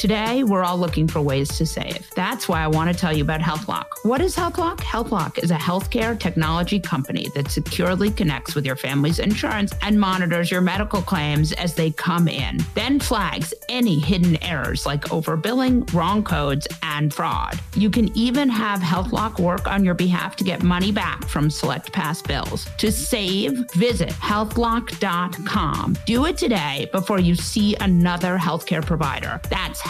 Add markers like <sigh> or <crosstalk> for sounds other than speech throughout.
Today, we're all looking for ways to save. That's why I want to tell you about HealthLock. What is HealthLock? HealthLock is a healthcare technology company that securely connects with your family's insurance and monitors your medical claims as they come in, then flags any hidden errors like overbilling, wrong codes, and fraud. You can even have HealthLock work on your behalf to get money back from select past bills. To save, visit healthlock.com. Do it today before you see another healthcare provider. That's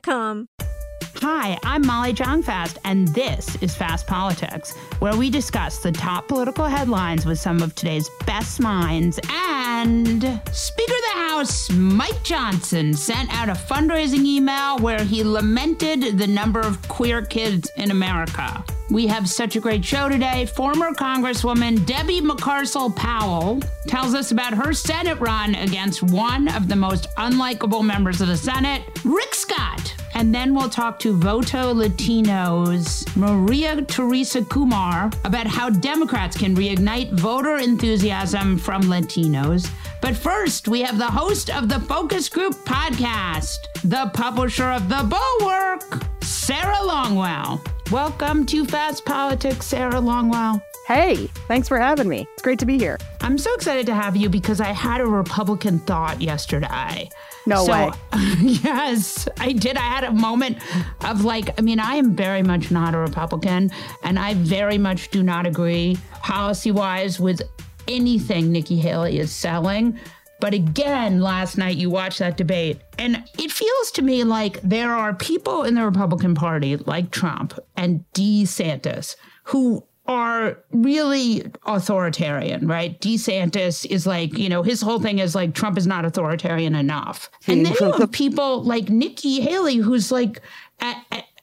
A. Hi, I'm Molly Jong-Fast, and this is Fast Politics, where we discuss the top political headlines with some of today's best minds. And Speaker of the House Mike Johnson sent out a fundraising email where he lamented the number of queer kids in America. We have such a great show today. Former Congresswoman Debbie Mucarsel-Powell tells us about her Senate run against one of the most unlikable members of the Senate, Rick Scott. And then we'll talk to Voto Latinos Maria Teresa Kumar about how Democrats can reignite voter enthusiasm from Latinos. But first, we have the host of the Focus Group podcast, the publisher of The Bulwark, Sarah Longwell. Welcome to Fast Politics, Sarah Longwell. Hey, thanks for having me. It's great to be here. I'm so excited to have you because I had a Republican thought yesterday. No so, way. <laughs> yes, I did. I had a moment of like, I mean, I am very much not a Republican, and I very much do not agree policy wise with anything Nikki Haley is selling. But again, last night you watched that debate, and it feels to me like there are people in the Republican Party, like Trump and DeSantis, who are really authoritarian, right? DeSantis is like, you know, his whole thing is like Trump is not authoritarian enough. And then you have people like Nikki Haley, who's like,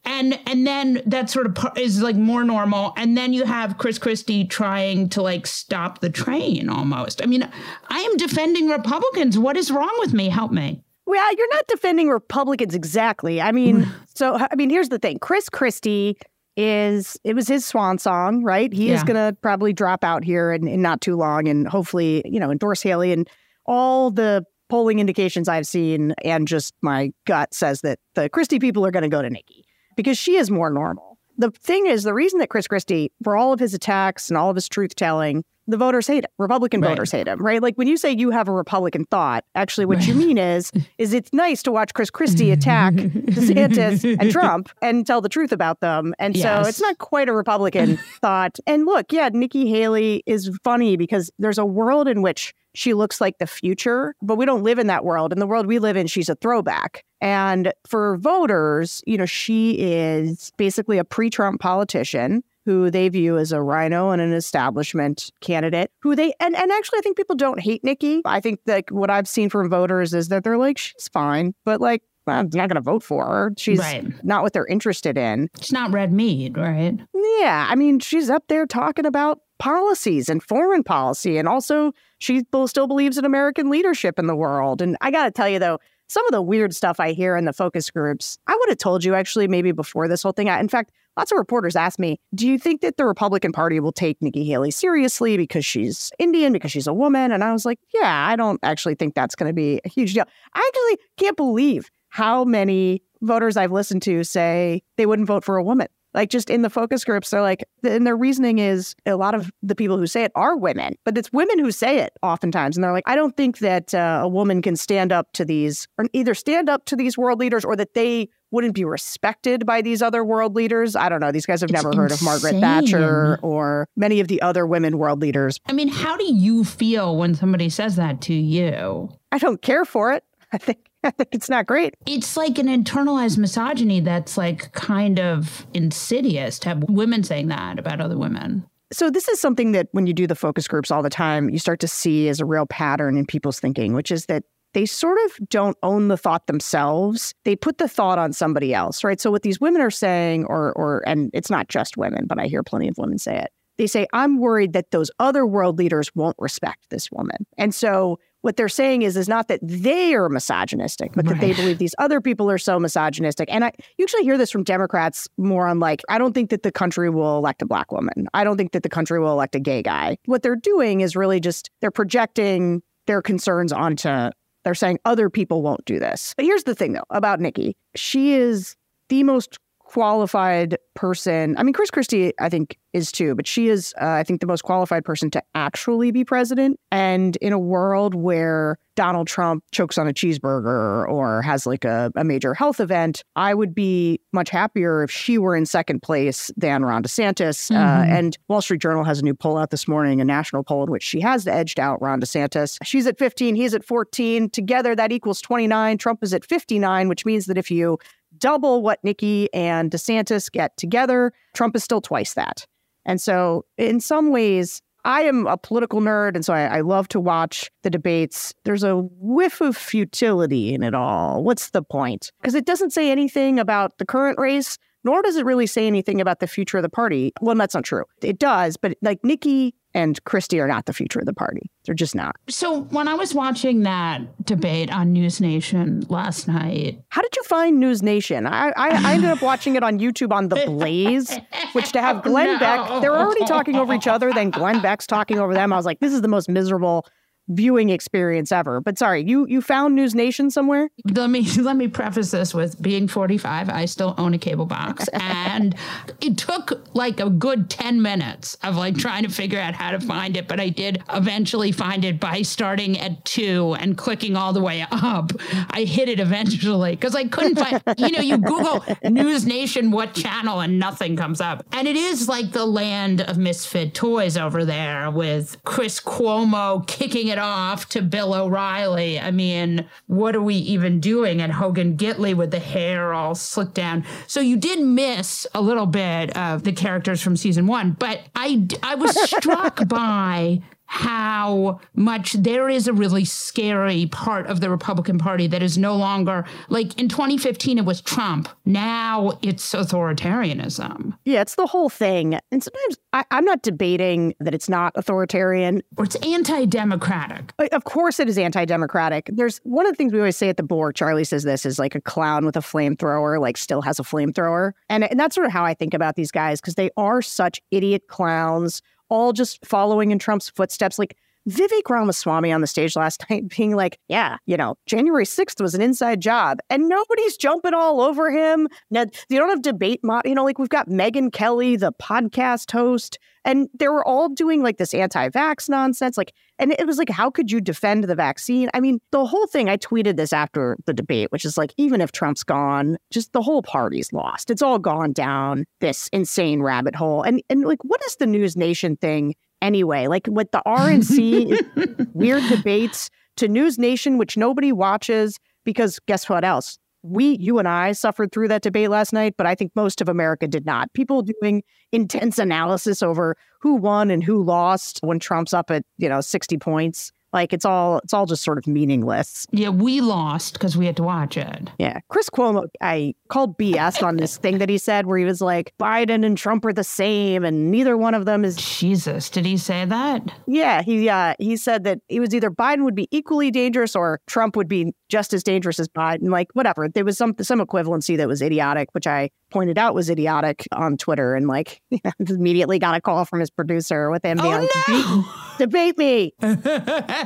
and and then that sort of is like more normal. And then you have chris christie trying to like stop the train almost. I mean i am defending republicans. What is wrong with me? Help me. Well you're not defending republicans exactly. I mean <laughs> so i mean here's the thing. Chris christie is it was his swan song right he yeah. is going to probably drop out here in, in not too long and hopefully you know endorse haley and all the polling indications i've seen and just my gut says that the christie people are going to go to nikki because she is more normal. The thing is, the reason that Chris Christie, for all of his attacks and all of his truth telling, the voters hate him. Republican right. voters hate him, right? Like when you say you have a Republican thought, actually what you mean is <laughs> is it's nice to watch Chris Christie attack DeSantis <laughs> and Trump and tell the truth about them. And yes. so it's not quite a Republican <laughs> thought. And look, yeah, Nikki Haley is funny because there's a world in which she looks like the future, but we don't live in that world. In the world we live in, she's a throwback. And for voters, you know, she is basically a pre Trump politician who they view as a rhino and an establishment candidate who they and, and actually I think people don't hate Nikki. I think that what I've seen from voters is that they're like, she's fine, but like I'm not going to vote for her. She's right. not what they're interested in. She's not red meat, right? Yeah. I mean, she's up there talking about policies and foreign policy. And also, she still believes in American leadership in the world. And I got to tell you, though, some of the weird stuff I hear in the focus groups, I would have told you actually maybe before this whole thing. I, in fact, lots of reporters asked me, do you think that the Republican Party will take Nikki Haley seriously because she's Indian, because she's a woman? And I was like, yeah, I don't actually think that's going to be a huge deal. I actually can't believe how many voters I've listened to say they wouldn't vote for a woman. Like just in the focus groups, they're like, and their reasoning is a lot of the people who say it are women, but it's women who say it oftentimes. And they're like, I don't think that uh, a woman can stand up to these, or either stand up to these world leaders or that they wouldn't be respected by these other world leaders. I don't know. These guys have it's never heard insane. of Margaret Thatcher or many of the other women world leaders. I mean, how do you feel when somebody says that to you? I don't care for it. <laughs> I think I think it's not great. It's like an internalized misogyny that's like kind of insidious to have women saying that about other women. So, this is something that when you do the focus groups all the time, you start to see as a real pattern in people's thinking, which is that they sort of don't own the thought themselves. They put the thought on somebody else, right? So, what these women are saying, or, or, and it's not just women, but I hear plenty of women say it. They say, I'm worried that those other world leaders won't respect this woman. And so, what they're saying is is not that they are misogynistic, but right. that they believe these other people are so misogynistic. And I usually hear this from Democrats more on like, I don't think that the country will elect a black woman. I don't think that the country will elect a gay guy. What they're doing is really just they're projecting their concerns onto they're saying other people won't do this. But here's the thing though about Nikki. She is the most qualified person. I mean, Chris Christie, I think, is too, but she is, uh, I think, the most qualified person to actually be president. And in a world where Donald Trump chokes on a cheeseburger or has like a, a major health event, I would be much happier if she were in second place than Ron DeSantis. Uh, mm-hmm. Uh, and Wall Street Journal has a new poll out this morning, a national poll in which she has edged out Ron DeSantis. She's at 15, he's at 14. Together, that equals 29. Trump is at 59, which means that if you double what Nikki and DeSantis get together. Trump is still twice that. And so, in some ways, I am a political nerd, and so I, I, love to watch the debates. There's a whiff of futility in it all. What's the point? Because it doesn't say anything about the current race, nor does it really say anything about the future of the party. Well, that's not true. It does, but like Nikki and Christie are not the future of the party. They're just not. So when I was watching that debate on News Nation last night, how did you find News Nation? I I, I ended up watching it on YouTube on The Blaze, which to have <laughs> oh, Glenn no. Beck, they're already talking over each other. Then Glenn Beck's talking over them. I was like, this is the most miserable viewing experience ever. But sorry, you you found News Nation somewhere? Let me <laughs> let me preface this with being 45, I still own a cable box <laughs> and it took like a good 10 minutes of like trying to figure out how to find it, but I did eventually find it by starting at 2 and clicking all the way up. I hit it eventually cuz I couldn't find <laughs> you know, you Google News Nation what channel and nothing comes up. And it is like the land of misfit toys over there with Chris Cuomo kicking it it off to Bill O'Reilly. I mean, what are we even doing? And Hogan Gidley with the hair all slicked down. So you did miss a little bit of the characters from season one, but I, I was struck <laughs> by how much there is a really scary part of the Republican Party that is no longer like in 2015 it was Trump. Now it's authoritarianism. Yeah, it's the whole thing. And sometimes I, am not debating that it's not authoritarian. Or it's anti-democratic. Uh, of course it is anti-democratic. There's one of the things we always say at the Bulwark, Charlie says this is like a clown with a flamethrower, like still has a flamethrower. And, and that's sort of how I think about these guys, because they are such idiot clowns all just following in Trump's footsteps. Like Vivek Ramaswamy on the stage last <laughs> night being like, yeah, you know, January 6th was an inside job and nobody's jumping all over him. Now, you don't have debate, mo- you know, like we've got Megyn Kelly, the podcast host, and they were all doing like this anti vax nonsense. Like, and it was like, how could you defend the vaccine? I mean, the whole thing, I tweeted this after the debate, which is like, even if Trump's gone, just the whole party's lost. It's all gone down this insane rabbit hole. And, and like, what is the News Nation thing anyway. Like with the RNC <laughs> weird debates to News Nation, which nobody watches because guess what else? We, you and I suffered through that debate last night, but I think most of America did not. People doing intense analysis over who won and who lost when Trump's up at, you know, 60 points. Like it's all it's all just sort of meaningless. Yeah, we lost because we had to watch it. Yeah. Chris Cuomo, I called BS on this thing that he said where he was like, Biden and Trump are the same and neither one of them is <laughs> Jesus. Did he say that? Yeah, he uh he said that it was either Biden would be equally dangerous or Trump would be just as dangerous as Biden. Like whatever. There was some some equivalency that was idiotic, which I pointed out was idiotic on Twitter and like <laughs> immediately got a call from his producer with him being oh, no. debate, debate me. <laughs>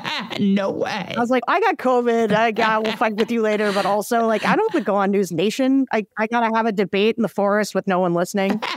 <laughs> no way. I was like, I got COVID. I <laughs> got we'll fight with you later. But also like I don't want to go on News Nation. I, I gotta have a debate in the forest with no one listening. <laughs>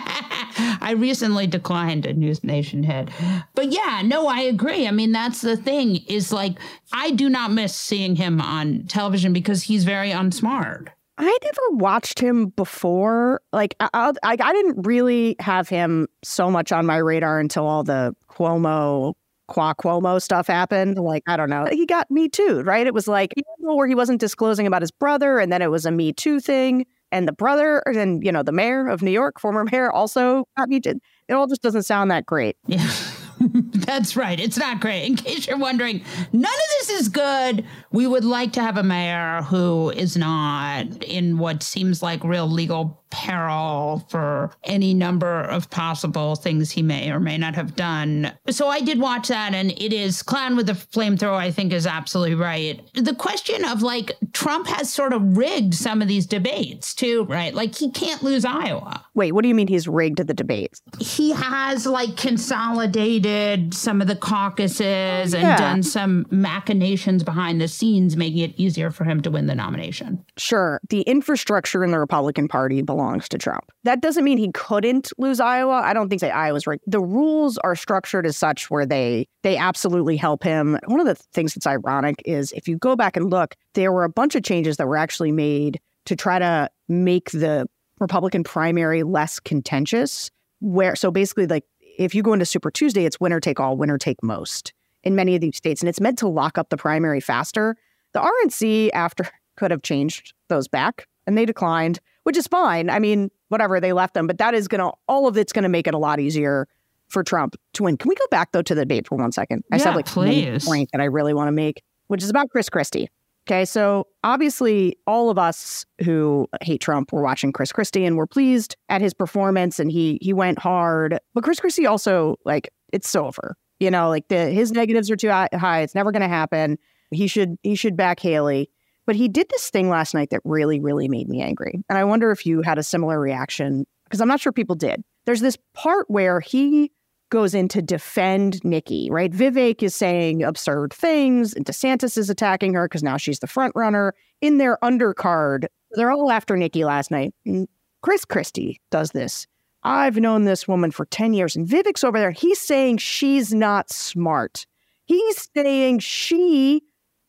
I recently declined a News Nation head. But yeah, no, I agree. I mean, that's the thing is like, I do not miss seeing him on television because he's very unsmart. I never watched him before. Like, I, I, I didn't really have him so much on my radar until all the Cuomo Qua Cuomo stuff happened. Like, I don't know. He got Me Too, right? It was like where he wasn't disclosing about his brother, and then it was a Me Too thing. And the brother, and you know, the mayor of New York, former mayor, also got Me Too. It all just doesn't sound that great. Yeah. <laughs> That's right. It's not great. In case you're wondering, none of this is good. We would like to have a mayor who is not in what seems like real legal peril for any number of possible things he may or may not have done. So I did watch that, and it is Clown with the Flamethrower, I think, is absolutely right. The question of like Trump has sort of rigged some of these debates too, right? Like he can't lose Iowa. Wait, what do you mean he's rigged the debates? He has like consolidated some of the caucuses and yeah. done some machinations behind the scenes, making it easier for him to win the nomination. Sure. The infrastructure in the Republican Party belongs belongs to Trump. That doesn't mean he couldn't lose Iowa. I don't think say Iowa's right. The rules are structured as such where they they absolutely help him. One of the things that's ironic is if you go back and look, there were a bunch of changes that were actually made to try to make the Republican primary less contentious. Where so basically like if you go into Super Tuesday, it's winner take all, winner take most in many of these states, and it's meant to lock up the primary faster. The RNC after could have changed those back, and they declined which is fine. I mean, whatever, they left them, but that is going to, all of it's going to make it a lot easier for Trump to win. Can we go back though to the debate for one second? I yeah, said like please. point that I really want to make, which is about Chris Christie. Okay, so obviously, all of us who hate Trump were watching Chris Christie and were pleased at his performance, and he he went hard. But Chris Christie also like it's over. You know, like the his negatives are too high. It's never going to happen. He should he should back Haley. But he did this thing last night that really, really made me angry. And I wonder if you had a similar reaction, because I'm not sure people did. There's this part where he goes in to defend Nikki, right? Vivek is saying absurd things, and DeSantis is attacking her because now she's the front runner. In their undercard, they're all after Nikki last night. And Chris Christie does this. I've known this woman for 10 years, and Vivek's over there. He's saying she's not smart. He's saying she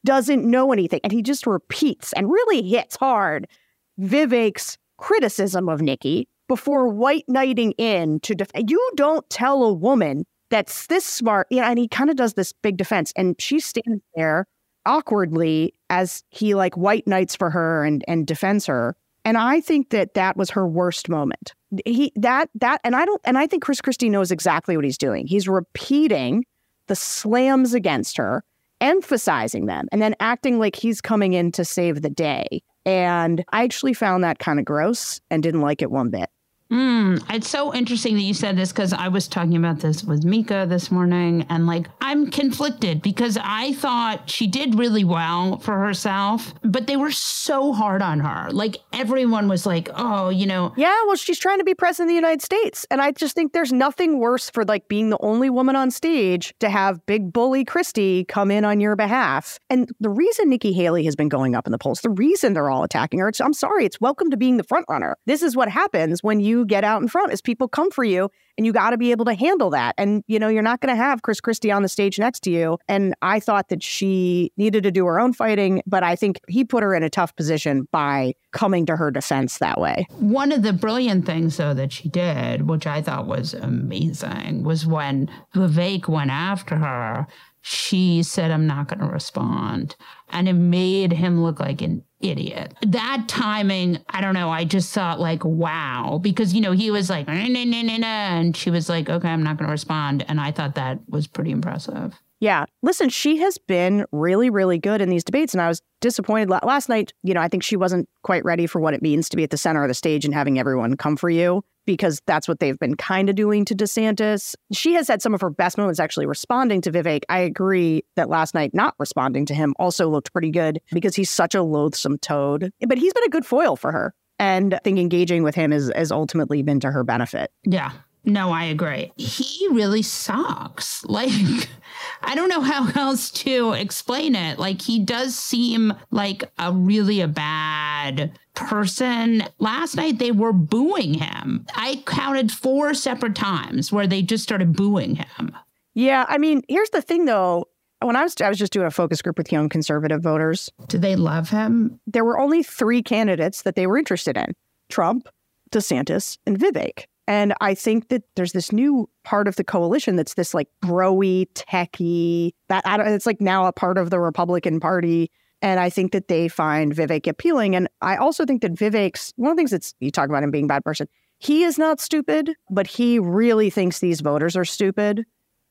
doesn't know anything. And he just repeats and really hits hard Vivek's criticism of Nikki before white knighting in to defend. You don't tell a woman that's this smart. Yeah, and he kind of does this big defense. And she stands there awkwardly as he like white knights for her and and defends her. And I think that that was her worst moment. He that that and I don't and I think Chris Christie knows exactly what he's doing. He's repeating the slams against her emphasizing them and then acting like he's coming in to save the day. And I actually found that kind of gross and didn't like it one bit. Mm, it's so interesting that you said this because I was talking about this with Mika this morning, and like I'm conflicted because I thought she did really well for herself, but they were so hard on her. Like everyone was like, "Oh, you know." Yeah, well, she's trying to be president of the United States, and I just think there's nothing worse for like being the only woman on stage to have big bully Christie come in on your behalf. And the reason Nikki Haley has been going up in the polls, the reason they're all attacking her, I'm sorry, it's welcome to being the front runner. This is what happens when you get out in front as people come for you and you got to be able to handle that. And, you know, you're not going to have Chris Christie on the stage next to you. And I thought that she needed to do her own fighting, but I think he put her in a tough position by coming to her defense that way. One of the brilliant things, though, that she did, which I thought was amazing, was when Vivek went after her she said, I'm not going to respond. And it made him look like an idiot. That timing, I don't know. I just thought, like, wow. Because, you know, he was like, nah, nah, nah, and she was like, okay, I'm not going to respond. And I thought that was pretty impressive. Yeah. Listen, she has been really, really good in these debates. And I was disappointed last night. You know, I think she wasn't quite ready for what it means to be at the center of the stage and having everyone come for you because that's what they've been kind of doing to DeSantis. She has had some of her best moments actually responding to Vivek. I agree that last night not responding to him also looked pretty good because he's such a loathsome toad. But he's been a good foil for her. And I think engaging with him has, has ultimately been to her benefit. Yeah. No, I agree. He really sucks. <laughs> Like, I don't know how else to explain it. Like, he does seem like a really a bad person. Last night they were booing him. I counted four separate times where they just started booing him. Yeah, I mean, here's the thing though. When I was I was just doing a focus group with young conservative voters. Do they love him? There were only 3 candidates that they were interested in. Trump, DeSantis, and Vivek. And I think that there's this new part of the coalition that's this like broy, techie, that I don't, it's like now a part of the Republican Party. And I think that they find Vivek appealing. And I also think that Vivek's one of the things that's you talk about him being a bad person. He is not stupid, but he really thinks these voters are stupid.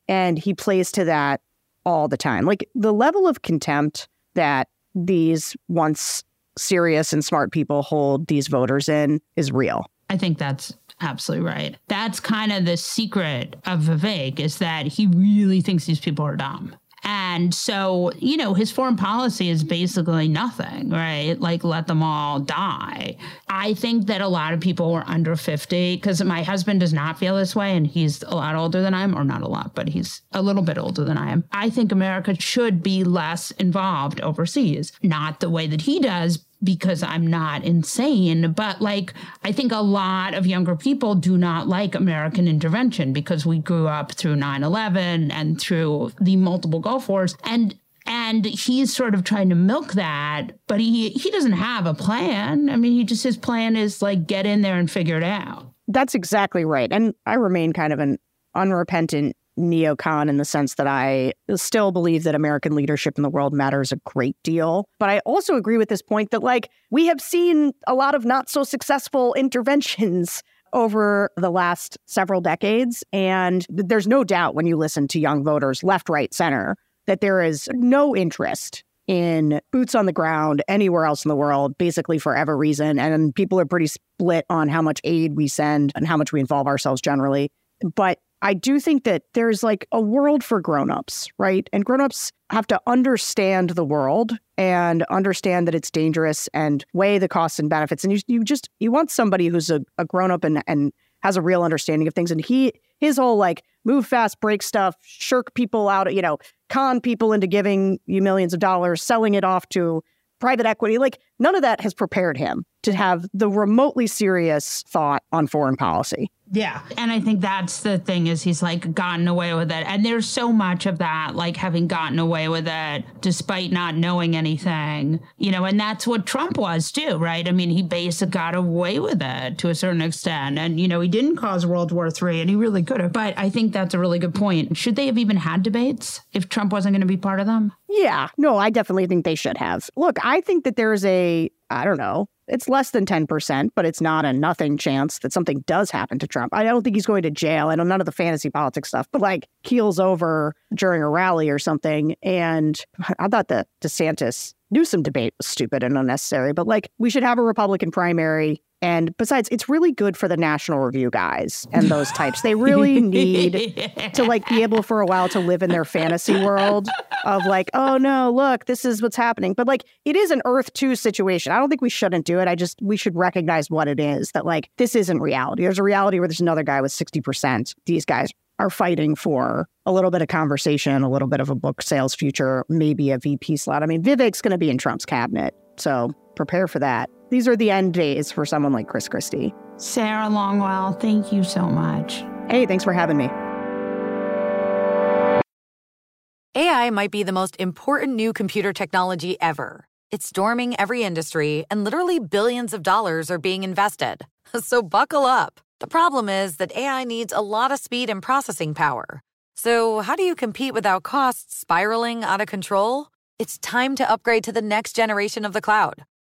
And he plays to that all the time. Like the level of contempt that these once serious and smart people hold these voters in is real. I think that's absolutely right. That's kind of the secret of Vivek is that he really thinks these people are dumb. And so, you know, his foreign policy is basically nothing, right? Like, let them all die. I think that a lot of people were under 50 because my husband does not feel this way and he's a lot older than I am, or not a lot, but he's a little bit older than I am. I think America should be less involved overseas, not the way that he does, because I'm not insane, but like I think a lot of younger people do not like American intervention because we grew up through 9/11 and through the multiple Gulf wars and and he's sort of trying to milk that, but he he doesn't have a plan. I mean, he just his plan is like get in there and figure it out. That's exactly right. And I remain kind of an unrepentant neocon in the sense that I still believe that American leadership in the world matters a great deal. But I also agree with this point that, like, we have seen a lot of not so successful <laughs> interventions over the last several decades. And there's no doubt when you listen to young voters, left, right, center, that there is no interest in boots on the ground anywhere else in the world, basically for every reason. And people are pretty split on how much aid we send and how much we involve ourselves generally. But I do think that there's like a world for grown-ups, right? And grown-ups have to understand the world and understand that it's dangerous and weigh the costs and benefits. And you, you just you want somebody who's a, a grown-up and and has a real understanding of things. And he his whole like move fast, break stuff, shirk people out, you know, con people into giving you millions of dollars, selling it off to private equity. Like none of that has prepared him to have the remotely serious thought on foreign policy. Yeah. And I think that's the thing is he's like gotten away with it. And there's so much of that, like having gotten away with it despite not knowing anything, you know, and that's what Trump was too, right? I mean, he basically got away with it to a certain extent. And, you know, he didn't cause World War III and he really could have. But I think that's a really good point. Should they have even had debates if Trump wasn't going to be part of them? Yeah. No, I definitely think they should have. Look, I think that there's a, I don't know, it's less than 10%, but it's not a nothing chance that something does happen to Trump. I don't think he's going to jail. I know none of the fantasy politics stuff, but like keels over during a rally or something. And I thought the DeSantis Newsom debate was stupid and unnecessary, but like we should have a Republican primary and besides, it's really good for the National Review guys and those types. They really need to like be able for a while to live in their fantasy world of like, oh no, look, this is what's happening. But like it is an Earth 2 situation. I don't think we shouldn't do it. I just we should recognize what it is that like this isn't reality. There's a reality where there's another guy with 60%. These guys are fighting for a little bit of conversation, a little bit of a book sales future, maybe a VP slot. I mean, Vivek's going to be in Trump's cabinet. So prepare for that. These are the end days for someone like Chris Christie. Sarah Longwell, thank you so much. Hey, thanks for having me. AI might be the most important new computer technology ever. It's storming every industry, and literally billions of dollars are being invested. <laughs> So buckle up. The problem is that AI needs a lot of speed and processing power. So, how do you compete without costs spiraling out of control? It's time to upgrade to the next generation of the cloud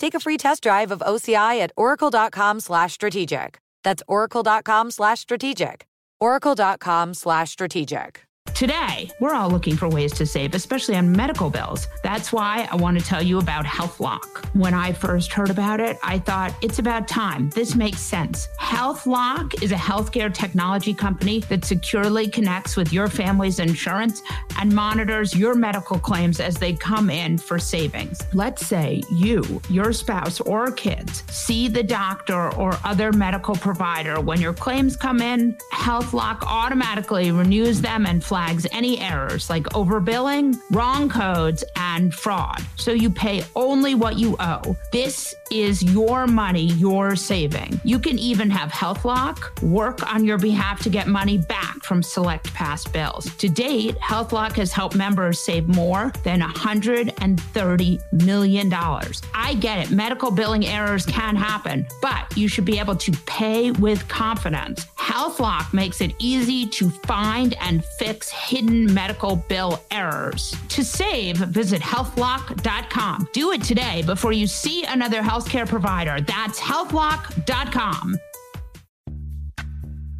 take a free test drive of OCI at oracle.com slash strategic. That's oracle.com slash strategic. oracle.com slash strategic. Today, we're all looking for ways to save, especially on medical bills. That's why I want to tell you about HealthLock. When I first heard about it, I thought it's about time. This makes sense. HealthLock is a healthcare technology company that securely connects with your family's insurance and monitors your medical claims as they come in for savings. Let's say you, your spouse, or kids see the doctor or other medical provider. When your claims come in, HealthLock automatically renews them and flags any errors like overbilling, wrong codes, and fraud. So you pay only what you owe. This is your money you're saving. You can even have HealthLock work on your behalf to get money back from select past bills. To date, HealthLock has helped members save more than $130 million. I get it, medical billing errors can happen, but you should be able to pay with confidence. HealthLock makes it easy to find and fix hidden medical bill errors. To save, visit healthlock.com. Do it today before you see another healthcare provider. That's healthlock.com.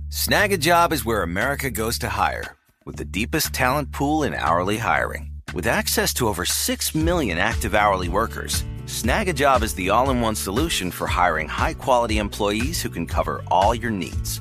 Snag a job is where America goes to hire, with the deepest talent pool in hourly hiring. With access to over 6 million active hourly workers, Snag a job is the all in one solution for hiring high quality employees who can cover all your needs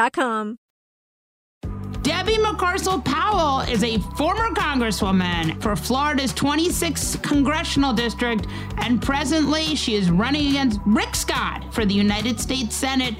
A. Debbie McCarcel Powell is a former congresswoman for Florida's 26th congressional district, and presently she is running against Rick Scott for the United States Senate.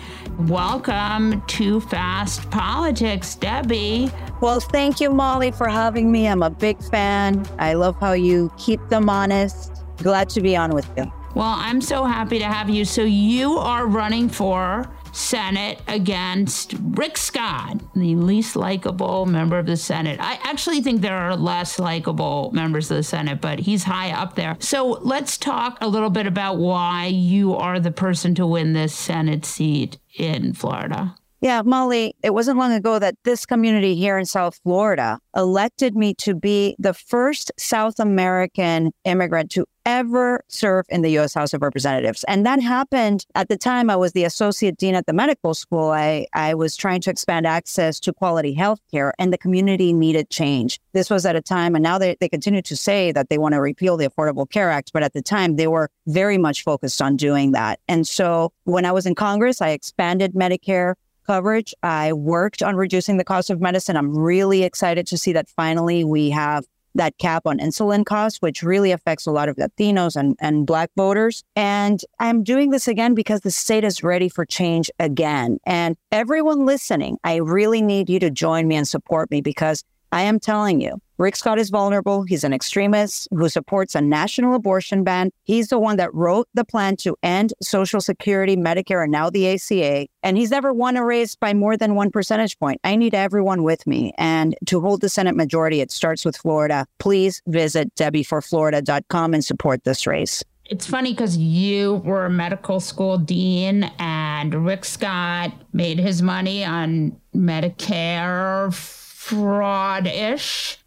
Welcome to Fast Politics, Debbie. Well, thank you, Molly, for having me. I'm a big fan. I love how you keep them honest. Glad to be on with you. Well, I'm so happy to have you. So, you are running for Senate against Rick Scott, the least likable member of the Senate. I actually think there are less likable members of the Senate, but he's high up there. So let's talk a little bit about why you are the person to win this Senate seat in Florida. Yeah, Molly, it wasn't long ago that this community here in South Florida elected me to be the first South American immigrant to ever serve in the U.S. House of Representatives. And that happened at the time I was the associate dean at the medical school. I, I was trying to expand access to quality health care, and the community needed change. This was at a time, and now they, they continue to say that they want to repeal the Affordable Care Act, but at the time they were very much focused on doing that. And so when I was in Congress, I expanded Medicare coverage. I worked on reducing the cost of medicine. I'm really excited to see that finally we have that cap on insulin costs, which really affects a lot of Latinos and, and Black voters. And I'm doing this again because the state is ready for change again. And everyone listening, I really need you to join me and support me because I am telling you, Rick Scott is vulnerable. He's an extremist who supports a national abortion ban. He's the one that wrote the plan to end Social Security, Medicare, and now the ACA. And he's never won a race by more than one percentage point. I need everyone with me. And to hold the Senate majority, it starts with Florida. Please visit debbieforflorida.com and support this race. It's funny because you were a medical school dean and Rick Scott made his money on Medicare fraud ish.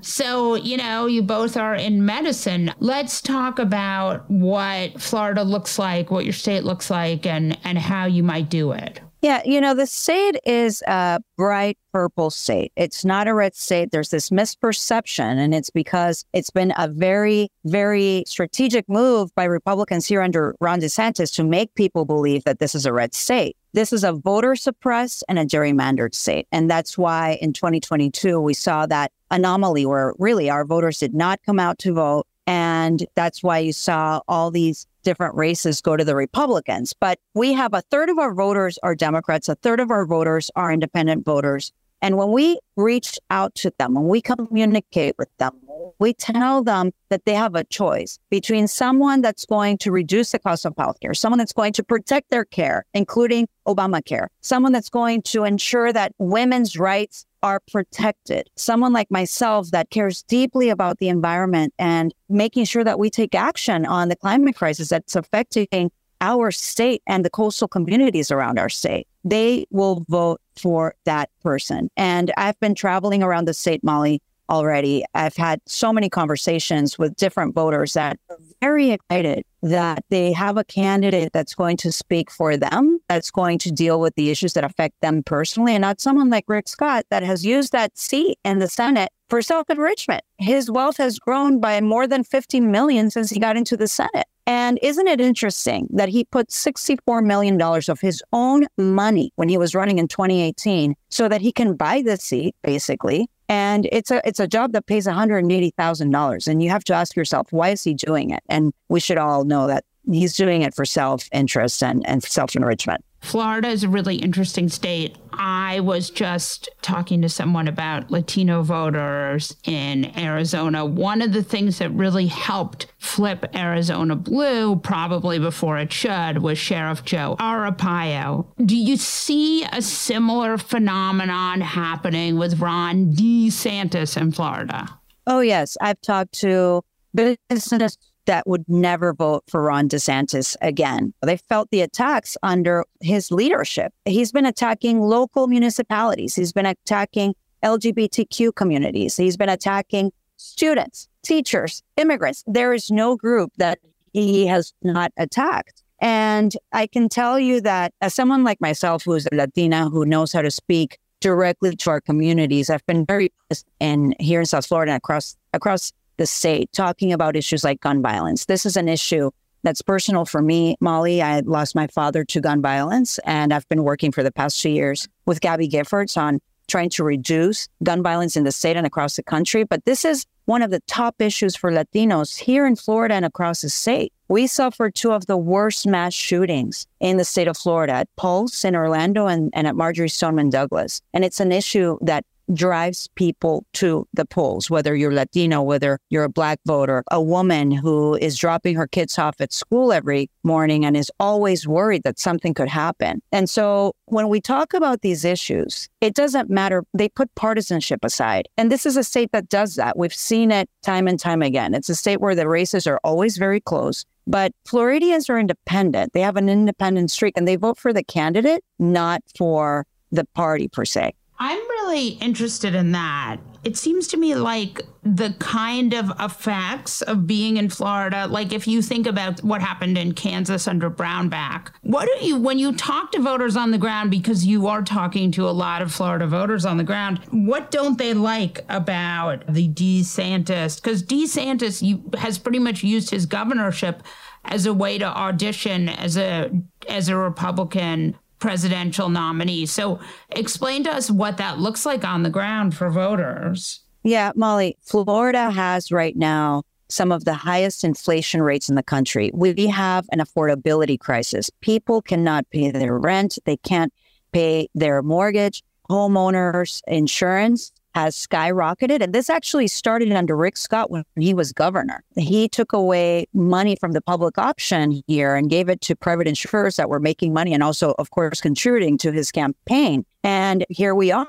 So, you know, you both are in medicine. Let's talk about what Florida looks like, what your state looks like, and, and how you might do it. Yeah, you know, the state is a bright purple state. It's not a red state. There's this misperception, and it's because it's been a very, very strategic move by Republicans here under Ron DeSantis to make people believe that this is a red state. This is a voter suppressed and a gerrymandered state. And that's why in 2022, we saw that anomaly where really our voters did not come out to vote. And that's why you saw all these different races go to the Republicans. But we have a third of our voters are Democrats, a third of our voters are independent voters. And when we reach out to them, when we communicate with them, we tell them that they have a choice between someone that's going to reduce the cost of healthcare, someone that's going to protect their care, including Obamacare, someone that's going to ensure that women's rights are protected. Someone like myself that cares deeply about the environment and making sure that we take action on the climate crisis that's affecting our state and the coastal communities around our state. They will vote for that person. And I've been traveling around the state, Molly, already. I've had so many conversations with different voters that are very excited that they have a candidate that's going to speak for them, that's going to deal with the issues that affect them personally, and not someone like Rick Scott that has used that seat in the Senate for self enrichment. His wealth has grown by more than 50 million since he got into the Senate. And isn't it interesting that he put $64 million of his own money when he was running in 2018 so that he can buy the seat, basically, and it's a it's a job that pays $180,000 and you have to ask yourself why is he doing it? And we should all know that he's doing it for self-interest and, and self-enrichment. Florida is a really interesting state. I was just talking to someone about Latino voters in Arizona. One of the things that really helped flip Arizona blue, probably before it should, was Sheriff Joe Arpaio. Do you see a similar phenomenon happening with Ron DeSantis in Florida? Oh, yes. I've talked to business that would never vote for Ron DeSantis again. They felt the attacks under his leadership. He's been attacking local municipalities, he's been attacking LGBTQ communities, he's been attacking students, teachers, immigrants. There is no group that he has not attacked. And I can tell you that as someone like myself, who's a Latina, who knows how to speak directly to our communities, I've been very in here in South Florida across across the state talking about issues like gun violence. This is an issue that's personal for me, Molly. I lost my father to gun violence, and I've been working for the past two years with Gabby Giffords on trying to reduce gun violence in the state and across the country. But this is one of the top issues for Latinos here in Florida and across the state. We suffered two of the worst mass shootings in the state of Florida at Pulse in Orlando and, and at Marjory Stoneman Douglas. And it's an issue that drives people to the polls, whether you're Latino, whether you're a black voter, a woman who is dropping her kids off at school every morning and is always worried that something could happen. And so when we talk about these issues, it doesn't matter. They put partisanship aside. And this is a state that does that. We've seen it time and time again. It's a state where the races are always very close. But Floridians are independent. They have an independent streak and they vote for the candidate, not for the party per se. I'm really interested in that. It seems to me like the kind of effects of being in Florida, like if you think about what happened in Kansas under Brownback, what do you, when you talk to voters on the ground, because you are talking to a lot of Florida voters on the ground, what don't they like about the DeSantis? Because DeSantis you, has pretty much used his governorship as a way to audition as a as a Republican presidential nominee. So explain to us what that looks like on the ground for voters. Yeah, Molly, Florida has right now some of the highest inflation rates in the country. We have an affordability crisis. People cannot pay their rent, they can't pay their mortgage, homeowners insurance has skyrocketed. And this actually started under Rick Scott when he was governor. He took away money from the public option here and gave it to private insurers that were making money and also, of course, contributing to his campaign. And here we are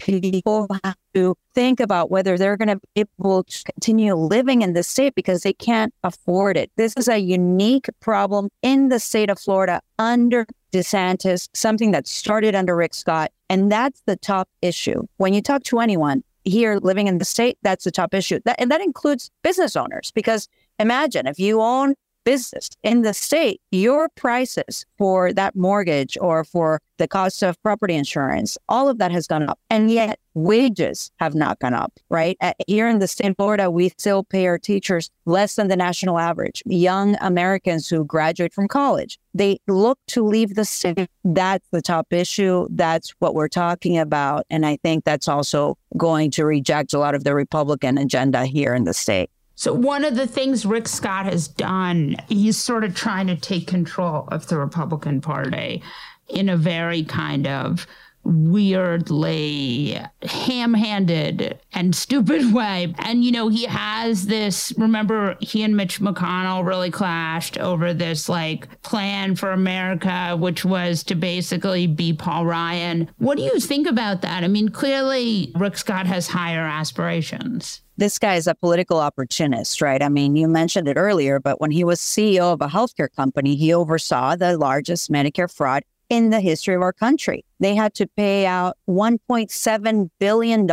people have to think about whether they're going to be able to continue living in the state because they can't afford it. This is a unique problem in the state of Florida under DeSantis, something that started under Rick Scott. And that's the top issue. When you talk to anyone here living in the state, that's the top issue. That, and that includes business owners because imagine if you own business in the state, your prices for that mortgage or for the cost of property insurance, all of that has gone up. And yet wages have not gone up, right? Here in the state of Florida, we still pay our teachers less than the national average. Young Americans who graduate from college, they look to leave the state. That's the top issue. That's what we're talking about. And I think that's also going to reject a lot of the Republican agenda here in the state. So, one of the things Rick Scott has done, he's sort of trying to take control of the Republican Party in a very kind of weirdly ham handed and <laughs> stupid way. And, you know, he has this remember, he and Mitch McConnell really clashed over this like plan for America, which was to basically be Paul Ryan. What do you think about that? I mean, clearly, Rick Scott has higher aspirations this guy is a political opportunist, right? I mean, you mentioned it earlier, but when he was CEO of a healthcare company, he oversaw the largest Medicare fraud in the history of our country. They had to pay out $1.7 billion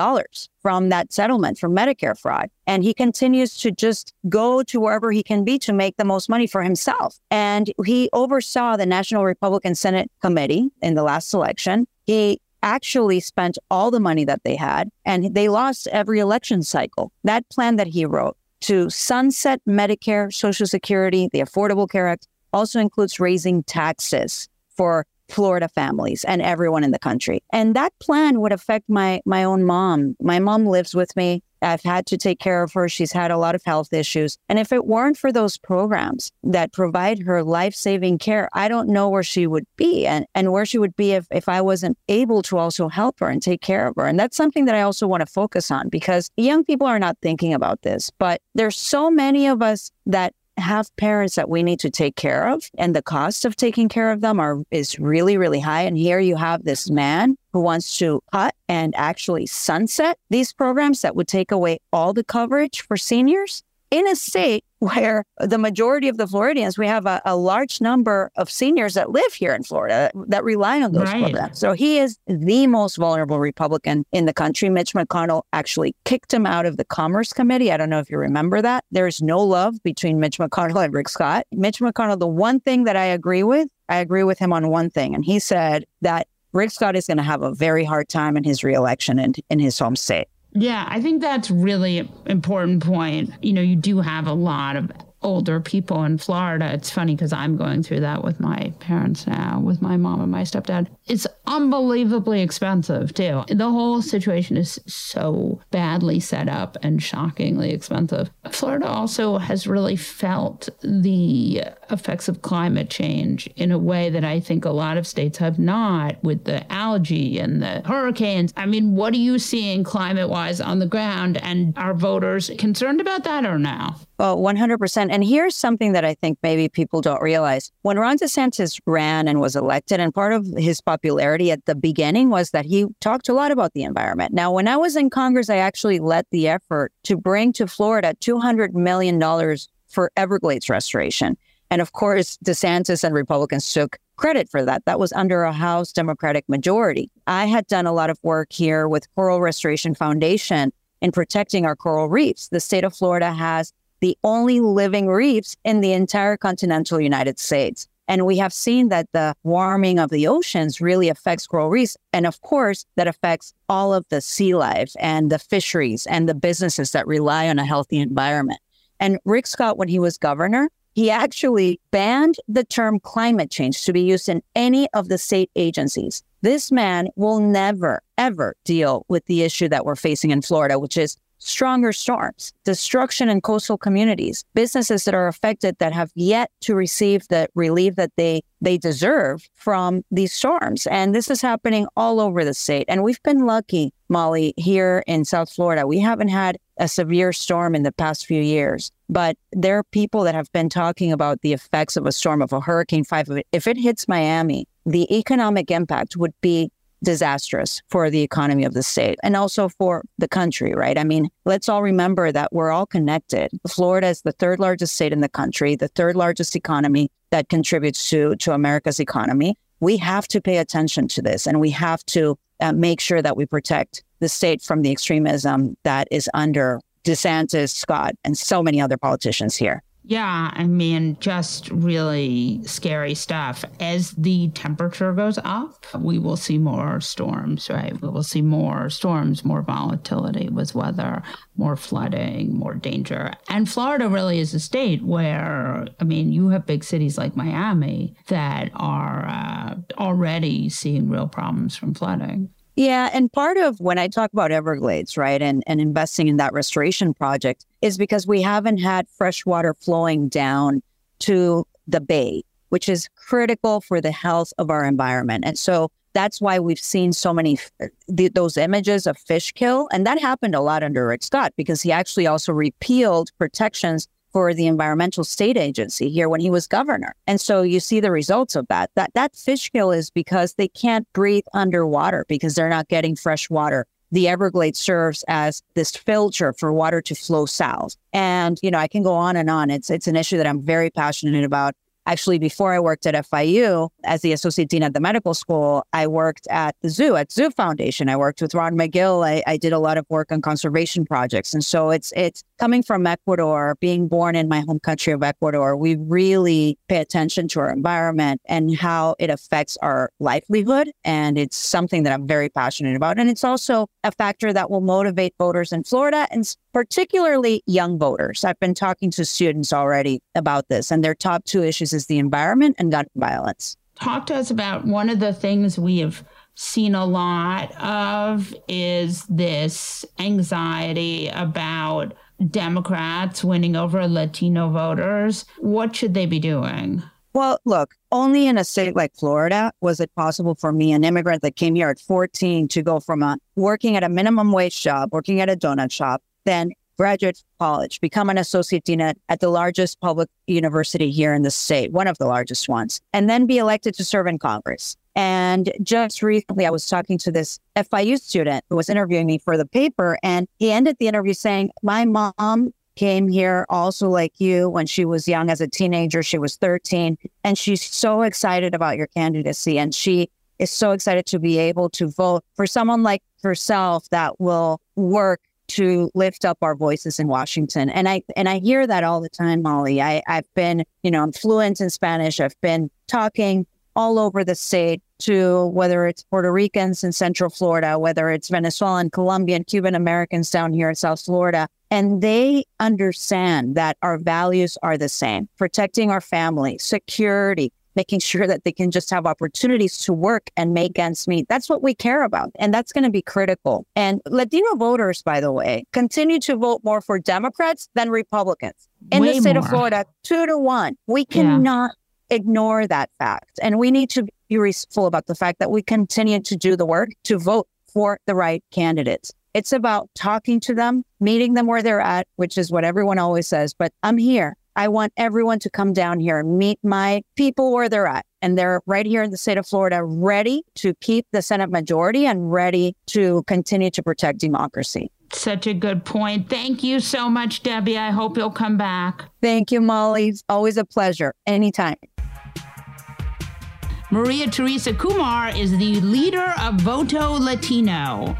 from that settlement for Medicare fraud. And he continues to just go to wherever he can be to make the most money for himself. And he oversaw the National Republican Senate Committee in the last election. He actually spent all the money that they had and they lost every election cycle. That plan that he wrote to sunset Medicare, Social Security, the Affordable Care Act also includes raising taxes for Florida families and everyone in the country. And that plan would affect my my own mom. My mom lives with me. I've had to take care of her. She's had a lot of health issues. And if it weren't for those programs that provide her life saving care, I don't know where she would be and, and where she would be if, if I wasn't able to also help her and take care of her. And that's something that I also want to focus on because young people are not thinking about this. But there's so many of us that have parents that we need to take care of and the cost of taking care of them are is really really high. And here you have this man who wants to cut and actually sunset these programs that would take away all the coverage for seniors in a state <laughs> where the majority of the Floridians, we have a, a, large number of seniors that live here in Florida that rely on those right. programs. So he is the most vulnerable Republican in the country. Mitch McConnell actually kicked him out of the Commerce Committee. I don't know if you remember that. There's no love between Mitch McConnell and Rick Scott. Mitch McConnell, the one thing that I agree with, I agree with him on one thing. And he said that Rick Scott is going to have a very hard time in his reelection in, in his home state. Yeah, I think that's really important point. You know, you do have a lot of older people in Florida. It's funny because I'm going through that with my parents now, with my mom and my stepdad. It's unbelievably expensive, too. The whole situation is so badly set up and shockingly expensive. Florida also has really felt the effects of climate change in a way that I think a lot of states have not with the algae and the hurricanes. I mean, what are you seeing climate wise on the ground? And are voters concerned about that or now? Well, 100%. And here's something that I think maybe people don't realize. When Ron DeSantis ran and was elected, and part of his popularity at the beginning was that he talked a lot about the environment. Now, when I was in Congress, I actually led the effort to bring to Florida $200 million for Everglades restoration. And of course, DeSantis and Republicans took credit for that. That was under a House Democratic majority. I had done a lot of work here with Coral Restoration Foundation in protecting our coral reefs. The state of Florida has the only living reefs in the entire continental United States. And we have seen that the warming of the oceans really affects coral reefs. And of course, that affects all of the sea life and the fisheries and the businesses that rely on a healthy environment. And Rick Scott, when he was governor, he actually banned the term climate change to be used in any of the state agencies. This man will never, ever deal with the issue that we're facing in Florida, which is stronger storms, destruction in coastal communities, businesses that are affected that have yet to receive the relief that they they deserve from these storms. And this is happening all over the state. And we've been lucky, Molly, here in South Florida. We haven't had a severe storm in the past few years, but there are people that have been talking about the effects of a storm of a Hurricane 5. If it hits Miami, the economic impact would be disastrous for the economy of the state and also for the country, right? I mean, let's all remember that we're all connected. Florida is the third largest state in the country, the third largest economy that contributes to, to America's economy. We have to pay attention to this and we have to uh, make sure that we protect the state from the extremism that is under DeSantis, Scott, and so many other politicians here. Yeah, I mean, just really scary stuff. As the temperature goes up, we will see more storms, right? We will see more storms, more volatility with weather, more flooding, more danger. And Florida really is a state where, I mean, you have big cities like Miami that are uh, already seeing real problems from flooding. Yeah. And part of when I talk about Everglades, right, and, and investing in that restoration project is because we haven't had fresh water flowing down to the bay, which is critical for the health of our environment. And so that's why we've seen so many uh, th- those images of fish kill. And that happened a lot under Rick Scott because he actually also repealed protections for the environmental state agency here when he was governor. And so you see the results of that. That that fish kill is because they can't breathe underwater because they're not getting fresh water. The Everglades serves as this filter for water to flow south. And, you know, I can go on and on. It's it's an issue that I'm very passionate about. Actually, before I worked at FIU as the associate dean at the medical school, I worked at the zoo, at Zoo Foundation. I worked with Ron McGill. I, I did a lot of work on conservation projects. And so it's it's coming from Ecuador, being born in my home country of Ecuador, we really pay attention to our environment and how it affects our livelihood. And it's something that I'm very passionate about. And it's also a factor that will motivate voters in Florida and particularly young voters. I've been talking to students already about this, and their top two issues is the environment and gun violence. Talk to us about one of the things we have seen a lot of is this anxiety about Democrats winning over Latino voters. What should they be doing? Well, look, only in a state like Florida was it possible for me, an immigrant that came here at 14, to go from a working at a minimum wage job, working at a donut shop, then graduate college, become an associate dean at, at the largest public university here in the state, one of the largest ones, and then be elected to serve in Congress. And just recently, I was talking to this FIU student who was interviewing me for the paper, and he ended the interview saying, My mom came here also like you when she was young as a teenager. She was 13, and she's so excited about your candidacy. And she is so excited to be able to vote for someone like herself that will work to lift up our voices in Washington. And I and I hear that all the time, Molly. I, I've been, you know, I'm fluent in Spanish. I've been talking all over the state to whether it's Puerto Ricans in Central Florida, whether it's Venezuelan, Colombian, Cuban Americans down here in South Florida. And they understand that our values are the same protecting our family, security, making sure that they can just have opportunities to work and make ends meet. That's what we care about. And that's going to be critical. And Latino voters, by the way, continue to vote more for Democrats than Republicans. In Way the state more. of Florida, two to one. We cannot yeah. ignore that fact. And we need to be respectful about the fact that we continue to do the work to vote for the right candidates. It's about talking to them, meeting them where they're at, which is what everyone always says. But I'm here. I want everyone to come down here and meet my people where they're at. And they're right here in the state of Florida, ready to keep the Senate majority and ready to continue to protect democracy. Such a good point. Thank you so much, Debbie. I hope you'll come back. Thank you, Molly. It's always a pleasure. Anytime. Maria Teresa Kumar is the leader of Voto Latino.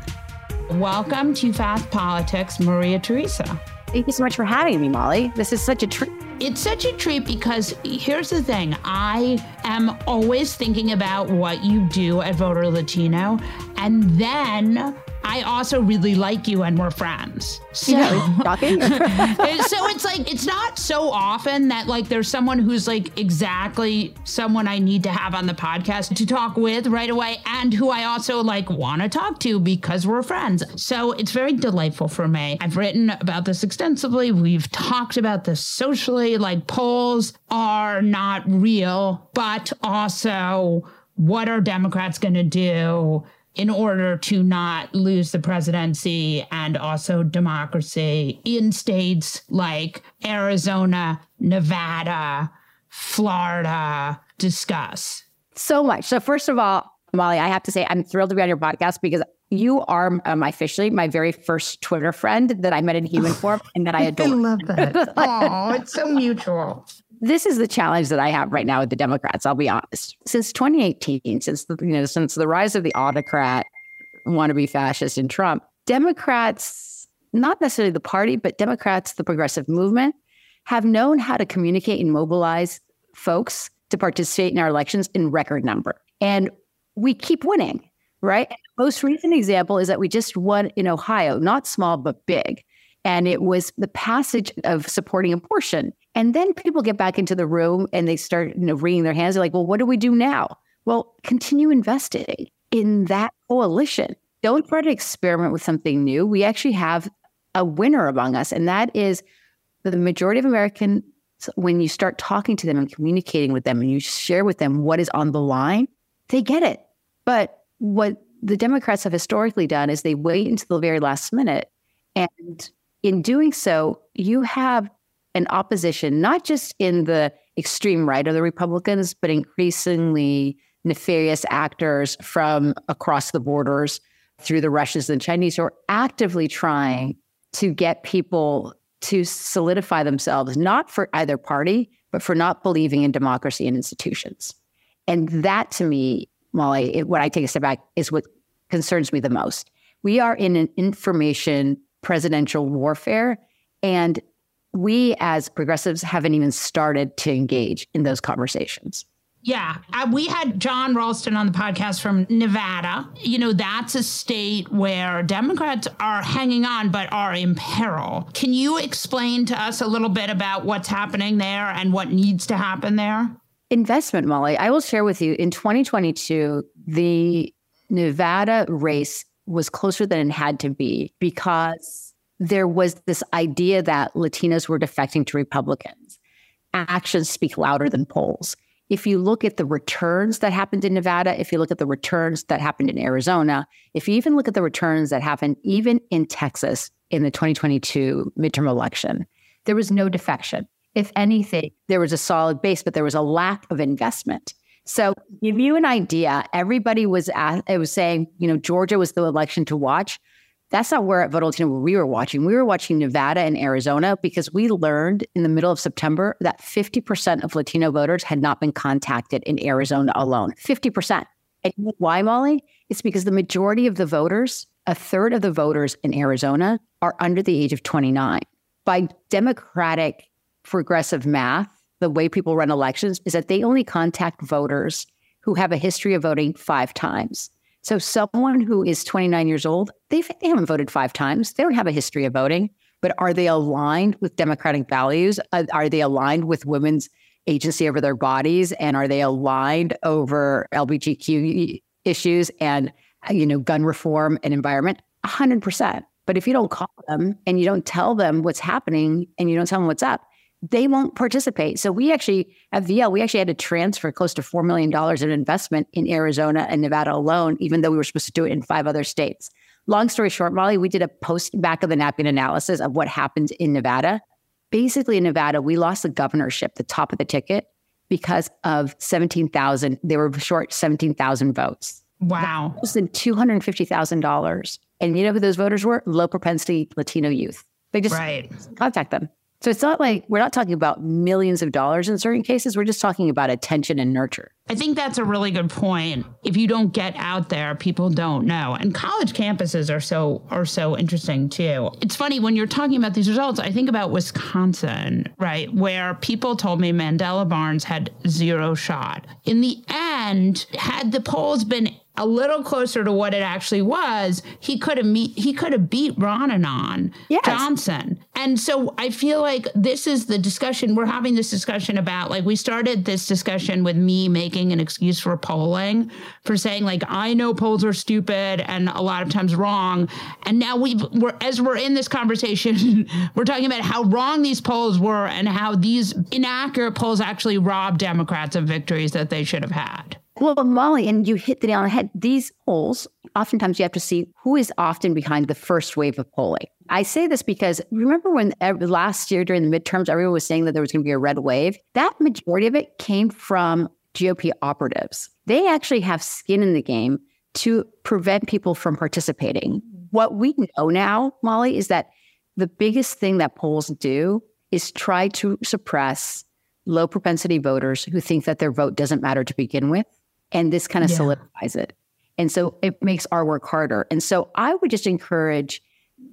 Welcome to Fast Politics, Maria Teresa. Thank you so much for having me, Molly. This is such a treat. It's such a treat because here's the thing I am always thinking about what you do at Voto Latino, and then I also really like you and we're friends. So, <laughs> yeah, talking. <laughs> so it's like it's not so often that like there's someone who's like exactly someone I need to have on the podcast to talk with right away and who I also like want to talk to because we're friends. So it's very delightful for me. I've written about this extensively. We've talked about this socially. Like polls are not real, but also what are Democrats going to do in order to not lose the presidency and also democracy in states like Arizona, Nevada, Florida? Discuss. So much. So, first of all, Molly, I have to say, I'm thrilled to be on your podcast because you are um, officially my very first Twitter friend that I met in human form and that I <laughs> adore. I love that. <laughs> oh, it's so mutual this is the challenge that I have right now with the Democrats. I'll be honest. Since 2018, since the, you know, since the rise of the autocrat, wannabe fascist in Trump, Democrats, not necessarily the party, but Democrats, the progressive movement, have known how to communicate and mobilize folks to participate in our elections in record number. And we keep winning, right? Most recent example is that we just won in Ohio, not small, but big. And it was the passage of supporting abortion and then people get back into the room and they start, you know, wringing their hands. They're like, well, what do we do now? Well, continue investing in that coalition. Don't try to experiment with something new. We actually have a winner among us, and that is the majority of Americans. When you start talking to them and communicating with them, and you share with them what is on the line, they get it. But what the Democrats have historically done is they wait until the very last minute. And in doing so, you have an opposition, not just in the extreme right of the Republicans, but increasingly nefarious actors from across the borders through the Russians and Chinese who are actively trying to get people to solidify themselves, not for either party, but for not believing in democracy and institutions. And that to me, Molly, what I take a step back is what concerns me the most. We are in an information presidential warfare. And we as progressives haven't even started to engage in those conversations. Yeah. Uh, we had John Ralston on the podcast from Nevada. You know, that's a state where Democrats are hanging on but are in peril. Can you explain to us a little bit about what's happening there and what needs to happen there? Investment, Molly. I will share with you in 2022, the Nevada race was closer than it had to be because there was this idea that Latinos were defecting to Republicans. Actions speak louder than polls. If you look at the returns that happened in Nevada, if you look at the returns that happened in Arizona, if you even look at the returns that happened even in Texas in the 2022 midterm election, there was no defection. If anything, there was a solid base, but there was a lack of investment. So, give you an idea, everybody was at, it was saying, you know, Georgia was the election to watch. That's not where at Voto Latino where we were watching. We were watching Nevada and Arizona because we learned in the middle of September that 50% of Latino voters had not been contacted in Arizona alone. 50%. And why, Molly? It's because the majority of the voters, a third of the voters in Arizona, are under the age of 29. By democratic progressive math, the way people run elections is that they only contact voters who have a history of voting five times. So someone who is 29 years old, they they haven't voted five times. They don't have a history of voting, but are they aligned with democratic values? Uh, are they aligned with women's agency over their bodies and are they aligned over LGBTQ issues and you know gun reform and environment? 100%. But if you don't call them and you don't tell them what's happening and you don't tell them what's up, they won't participate. So we actually at VL, we actually had to transfer close to $4 million in investment in Arizona and Nevada alone, even though we were supposed to do it in five other states. Long story short, Molly, we did a post back of the napkin analysis of what happened in Nevada. Basically, in Nevada, we lost the governorship, the top of the ticket, because of 17,000. They were short 17,000 votes. Wow. Was than $250,000. And you know who those voters were? Low propensity Latino youth. They just right. contact them. So it's not like we're not talking about millions of dollars in certain cases. We're just talking about attention and nurture. I think that's a really good point. If you don't get out there, people don't know. And college campuses are so are so interesting too. It's funny when you're talking about these results, I think about Wisconsin, right, where people told me Mandela Barnes had zero shot. In the end, had the polls been a little closer to what it actually was, he could have meet he could have beat Ronanon yes. Johnson. And so I feel like this is the discussion we're having this discussion about like we started this discussion with me making an excuse for polling for saying like I know polls are stupid and a lot of times wrong. And now we we're as we're in this conversation, <laughs> we're talking about how wrong these polls were and how these inaccurate polls actually robbed Democrats of victories that they should have had. Well, Molly, and you hit the nail on the head. These polls, oftentimes you have to see who is often behind the first wave of polling. I say this because remember when last year during the midterms, everyone was saying that there was going to be a red wave? That majority of it came from GOP operatives. They actually have skin in the game to prevent people from participating. What we know now, Molly, is that the biggest thing that polls do is try to suppress low propensity voters who think that their vote doesn't matter to begin with and this kind of yeah. solidifies it. And so it makes our work harder. And so I would just encourage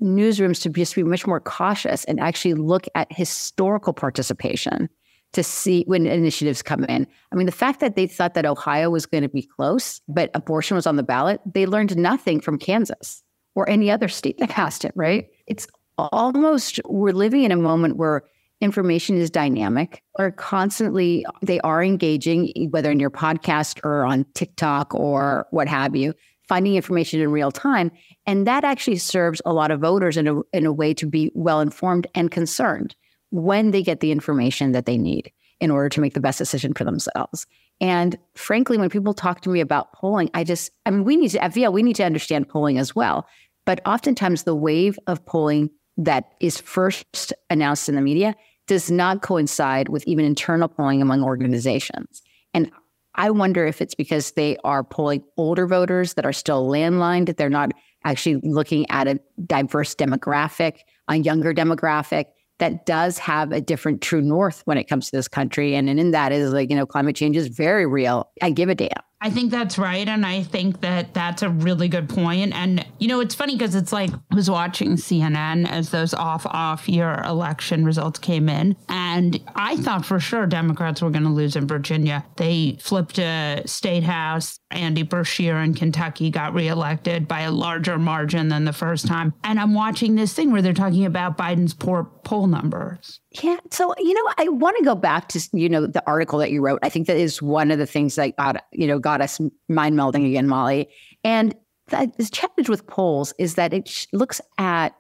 newsrooms to just be much more cautious and actually look at historical participation to see when initiatives come in. I mean, the fact that they thought that Ohio was going to be close, but abortion was on the ballot, they learned nothing from Kansas or any other state that passed it, right? It's almost, we're living in a moment where information is dynamic. Or constantly they are engaging whether in your podcast or on TikTok or what have you finding information in real time. And that actually serves a lot of voters in a in a way to be well informed and concerned when they get the information that they need in order to make the best decision for themselves. And frankly when people talk to me about polling I just I mean we need to FVL we need to understand polling as well. But oftentimes the wave of polling that is first announced in the media does not coincide with even internal polling among organizations. And I wonder if it's because they are polling older voters that are still landlined. They're not actually looking at a diverse demographic, a younger demographic that does have a different true north when it comes to this country. And, and in that is like, you know, climate change is very real. I give a damn. I think that's right. And I think that that's a really good point. And, you know, it's funny because it's like I was watching CNN as those off off year election results came in. And I thought for sure Democrats were going to lose in Virginia. They flipped a state house. Andy Beshear in Kentucky got reelected by a larger margin than the first time. And I'm watching this thing where they're talking about Biden's poor poll numbers. Yeah. So, you know, I want to go back to, you know, the article that you wrote. I think that is one of the things that got, you know, got us mind melding again, Molly. And the, challenge with polls is that it looks at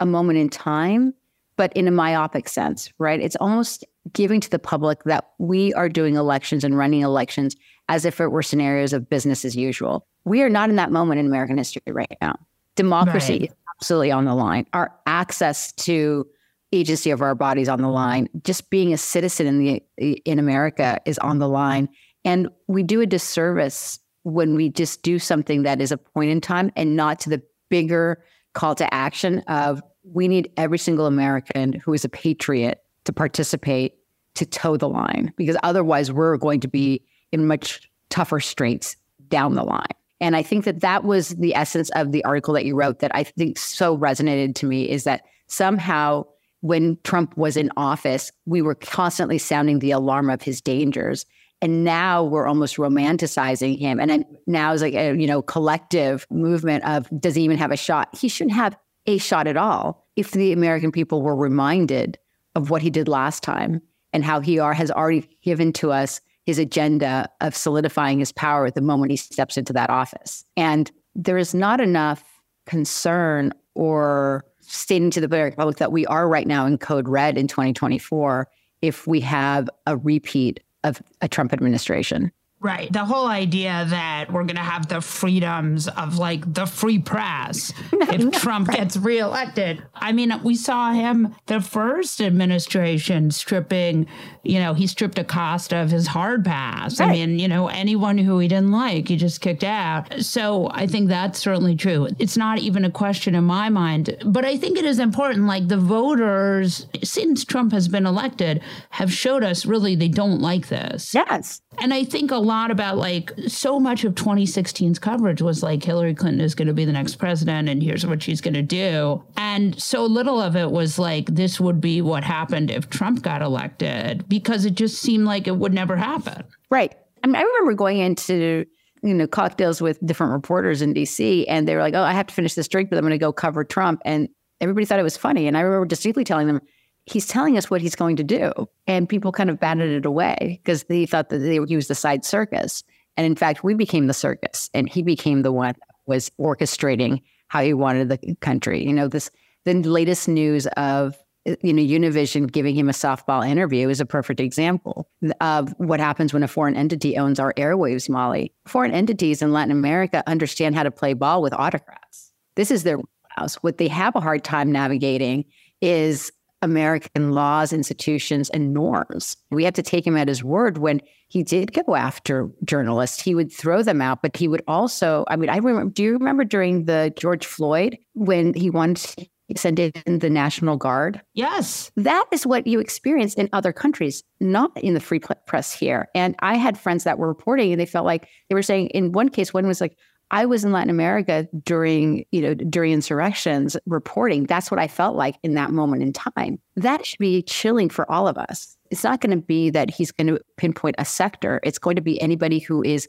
a moment in time, but in a myopic sense, right? It's almost giving to the public that we are doing elections and running elections as if it were scenarios of business as usual. We are not in that moment in American history right now. Democracy right. is absolutely on the line. Our access to agency of our bodies on the line. Just being a citizen in the in America is on the line, and we do a disservice when we just do something that is a point in time and not to the bigger call to action of we need every single American who is a patriot to participate to toe the line because otherwise we're going to be in much tougher straits down the line. And I think that that was the essence of the article that you wrote that I think so resonated to me is that somehow when Trump was in office, we were constantly sounding the alarm of his dangers. And now we're almost romanticizing him. And now it's like a you know collective movement of does he even have a shot? He shouldn't have a shot at all if the American people were reminded of what he did last time and how he are, has already given to us his agenda of solidifying his power at the moment he steps into that office. And there is not enough concern or stating to the public that we are right now in code red in 2024 if we have a repeat of a Trump administration. Right. The whole idea that we're going to have the freedoms of like the free press <laughs> if Trump gets reelected. I mean, we saw him the first administration stripping, you know, he stripped Acosta of his hard pass. Right. I mean, you know, anyone who he didn't like, he just kicked out. So I think that's certainly true. It's not even a question in my mind, but I think it is important. Like the voters, since Trump has been elected, have showed us really they don't like this. Yes. And I think a lot about like so much of 2016's coverage was like Hillary Clinton is going to be the next president and here's what she's going to do. And so little of it was like this would be what happened if Trump got elected because it just seemed like it would never happen. Right. I mean, I remember going into you know cocktails with different reporters in DC and they were like, "Oh, I have to finish this drink, but I'm going to go cover Trump." And everybody thought it was funny. And I remember distinctly telling them, he's telling us what he's going to do. And people kind of batted it away because they thought that they, he was the side circus. And in fact, we became the circus and he became the one was orchestrating how he wanted the country. You know, this the latest news of you know Univision giving him a softball interview is a perfect example of what happens when a foreign entity owns our airwaves, Molly. Foreign entities in Latin America understand how to play ball with autocrats. This is their house. What they have a hard time navigating is American laws, institutions, and norms. We have to take him at his word when he did go after journalists. He would throw them out, but he would also, I mean, I remember, do you remember during the George Floyd when he to send in the National Guard? Yes. That is what you experience in other countries, not in the free press here. And I had friends that were reporting and they felt like they were saying, in one case, one was like, I was in Latin America during, you know, during insurrections reporting. That's what I felt like in that moment in time. That should be chilling for all of us. It's not going to be that he's going to pinpoint a sector. It's going to be anybody who is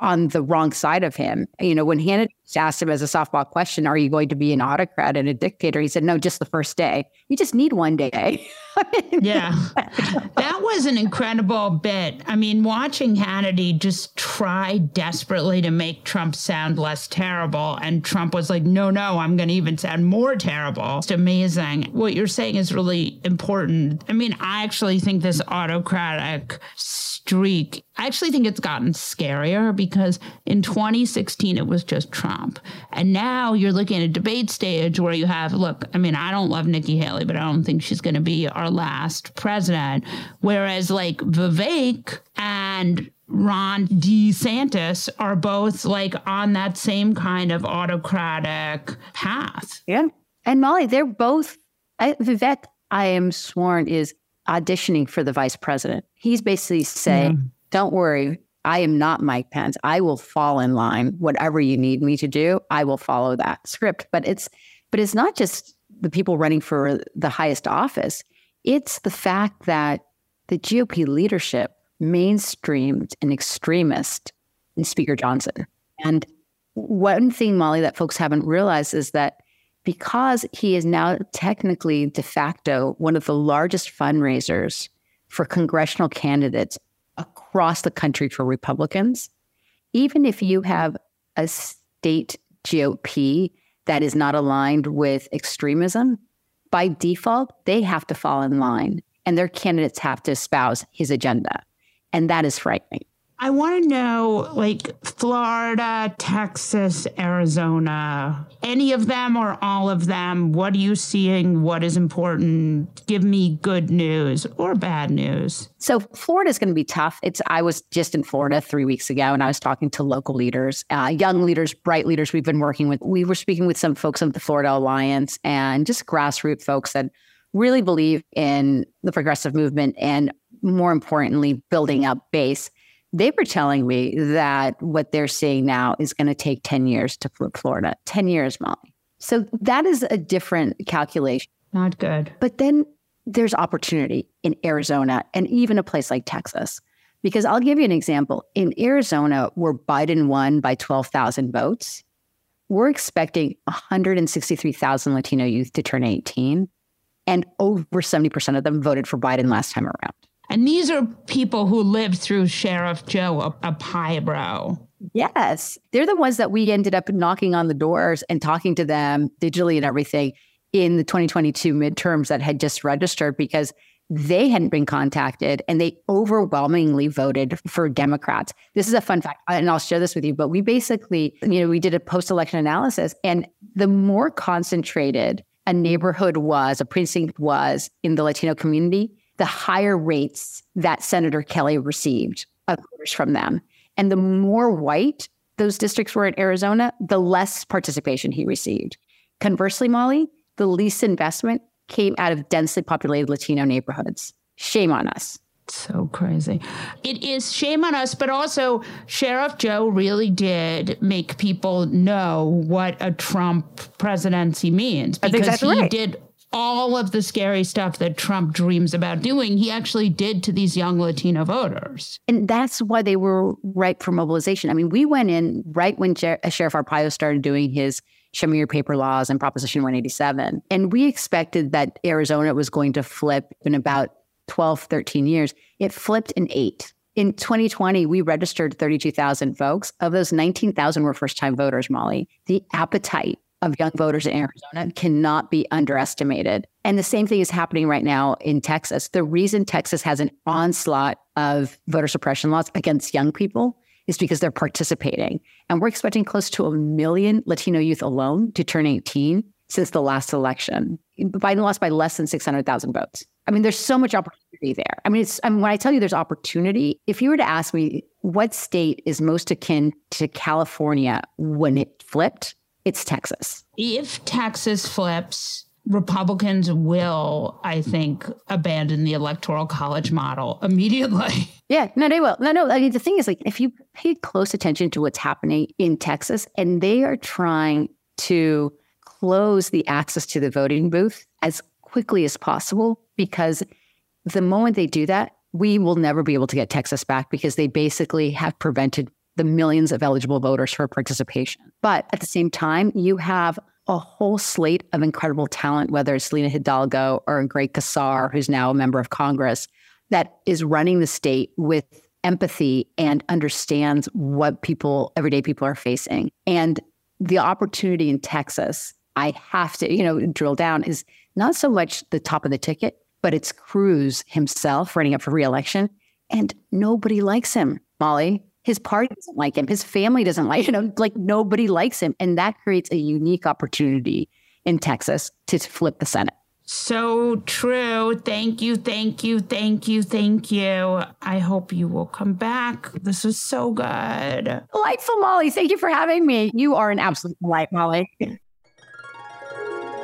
on the wrong side of him. You know, when Hannity asked him as a softball question, Are you going to be an autocrat and a dictator? He said, No, just the first day. You just need one day. <laughs> yeah. That was an incredible bit. I mean, watching Hannity just try desperately to make Trump sound less terrible. And Trump was like, No, no, I'm going to even sound more terrible. It's amazing. What you're saying is really important. I mean, I actually think this autocratic streak, I actually think it's gotten scarier because in 2016, it was just Trump. And now you're looking at a debate stage where you have, look, I mean, I don't love Nikki Haley, but I don't think she's going to be our last president. Whereas like Vivek and Ron DeSantis are both like on that same kind of autocratic path. Yeah. And Molly, they're both, I, Vivek, I am sworn, is auditioning for the vice president. He's basically saying, yeah. don't worry, I am not Mike Pence. I will fall in line. Whatever you need me to do, I will follow that script. But it's but it's not just the people running for the highest office. It's the fact that the GOP leadership mainstreamed an extremist in Speaker Johnson. And one thing, Molly, that folks haven't realized is that because he is now technically de facto one of the largest fundraisers for congressional candidates across the country for Republicans, even if you have a state GOP that is not aligned with extremism, by default, they have to fall in line and their candidates have to espouse his agenda. And that is frightening. I want to know like Florida, Texas, Arizona, any of them or all of them? What are you seeing? What is important? Give me good news or bad news. So, Florida is going to be tough. It's I was just in Florida three weeks ago and I was talking to local leaders, uh, young leaders, bright leaders we've been working with. We were speaking with some folks of the Florida Alliance and just grassroots folks that really believe in the progressive movement and more importantly, building up base they were telling me that what they're seeing now is going to take 10 years to flip Florida. 10 years, Molly. So that is a different calculation. Not good. But then there's opportunity in Arizona and even a place like Texas. Because I'll give you an example. In Arizona, where Biden won by 12,000 votes, we're expecting 163,000 Latino youth to turn 18, and over 70% of them voted for Biden last time around. And these are people who lived through Sheriff Joe a Arpaio. Yes. They're the ones that we ended up knocking on the doors and talking to them digitally and everything in the 2022 midterms that had just registered because they hadn't been contacted and they overwhelmingly voted for Democrats. This is a fun fact, and I'll share this with you. But we basically, you know, we did a post election analysis, and the more concentrated a neighborhood was, a precinct was in the Latino community, the higher rates that Senator Kelly received of voters from them. And the more white those districts were in Arizona, the less participation he received. Conversely, Molly, the least investment came out of densely populated Latino neighborhoods. Shame on us. So crazy. It is shame on us, but also Sheriff Joe really did make people know what a Trump presidency means because exactly he right. did all of the scary stuff that Trump dreams about doing, he actually did to these young Latino voters. And that's why they were ripe for mobilization. I mean, we went in right when Jer- uh, Sheriff Arpaio started doing his show me your paper laws and Proposition 187. And we expected that Arizona was going to flip in about 12, 13 years. It flipped in eight. In 2020, we registered 32,000 folks. Of those, 19,000 were first time voters, Molly. The appetite of young voters in Arizona cannot be underestimated. And the same thing is happening right now in Texas. The reason Texas has an onslaught of voter suppression laws against young people is because they're participating. And we're expecting close to a million Latino youth alone to turn 18 since the last election. Biden lost by less than 600,000 votes. I mean, there's so much opportunity there. I mean, it's I mean, when I tell you there's opportunity, if you were to ask me what state is most akin to California when it flipped, it's Texas. If Texas flips, Republicans will, I think, abandon the electoral college model <laughs> immediately. Yeah, no, they will. No, no. I mean, the thing is, like, if you pay close attention to what's happening in Texas, and they are trying to close the access to the voting booth as quickly as possible, because the moment they do that, we will never be able to get Texas back because they basically have prevented the millions of eligible voters for participation. But at the same time, you have a whole slate of incredible talent, whether it's Lina Hidalgo or Greg Casar, who's now a member of Congress, that is running the state with empathy and understands what people, everyday people are facing. And the opportunity in Texas, I have to, you know, drill down is not so much the top of the ticket, but it's Cruz himself running up for reelection. And nobody likes him, Molly. His party doesn't like him. His family doesn't <laughs> like, you know, like nobody likes him. And that creates a unique opportunity in Texas to flip the Senate. So true. Thank you, thank you, thank you, thank you. I hope you will come back. This was so good. Delightful, Molly. Thank you for having me. You are an absolute delight, Molly.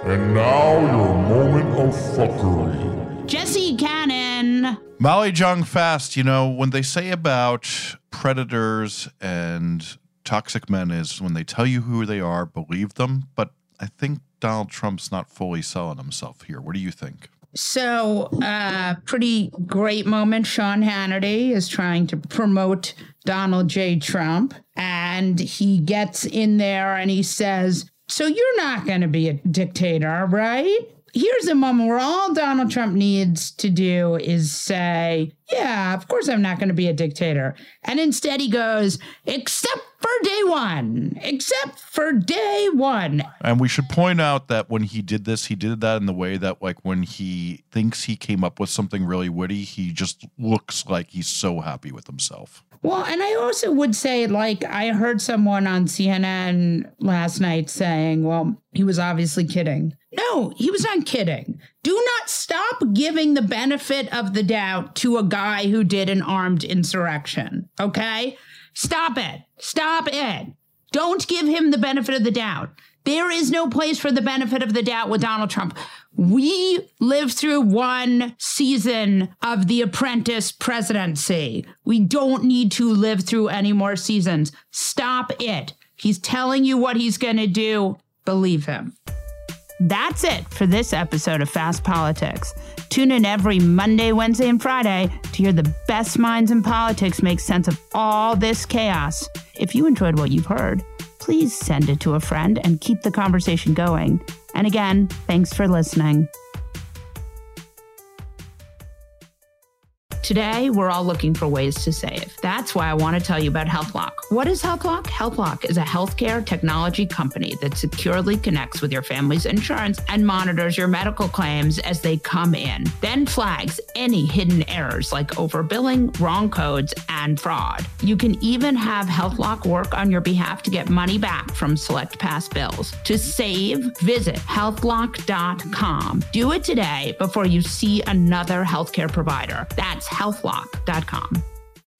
And now your moment of fuckery. Jesse Molly Jong Fast, you know, when they say about predators and toxic men is when they tell you who they are, believe them. But I think Donald Trump's not fully selling himself here. What do you think? So, uh, pretty great moment. Sean Hannity is trying to promote Donald J. Trump, and he gets in there and he says, So you're not going to be a dictator, right? Here's a moment where all Donald Trump needs to do is say, Yeah, of course I'm not going to be a dictator. And instead he goes, Except for day one, except for day one. And we should point out that when he did this, he did that in the way that, like, when he thinks he came up with something really witty, he just looks like he's so happy with himself. Well, and I also would say, like, I heard someone on CNN last night saying, well, he was obviously kidding. No, he was not kidding. Do not stop giving the benefit of the doubt to a guy who did an armed insurrection. Okay? Stop it. Stop it. Don't give him the benefit of the doubt. There is no place for the benefit of the doubt with Donald Trump. We lived through one season of the apprentice presidency. We don't need to live through any more seasons. Stop it. He's telling you what he's going to do. Believe him. That's it for this episode of Fast Politics. Tune in every Monday, Wednesday, and Friday to hear the best minds in politics make sense of all this chaos. If you enjoyed what you've heard, please send it to a friend and keep the conversation going. And again, thanks for listening. Today, we're all looking for ways to save. That's why I want to tell you about HealthLock. What is HealthLock? HealthLock is a healthcare technology company that securely connects with your family's insurance and monitors your medical claims as they come in, then flags any hidden errors like overbilling, wrong codes, and fraud. You can even have HealthLock work on your behalf to get money back from select past bills. To save, visit healthlock.com. Do it today before you see another healthcare provider. That's healthlock.com.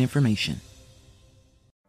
information.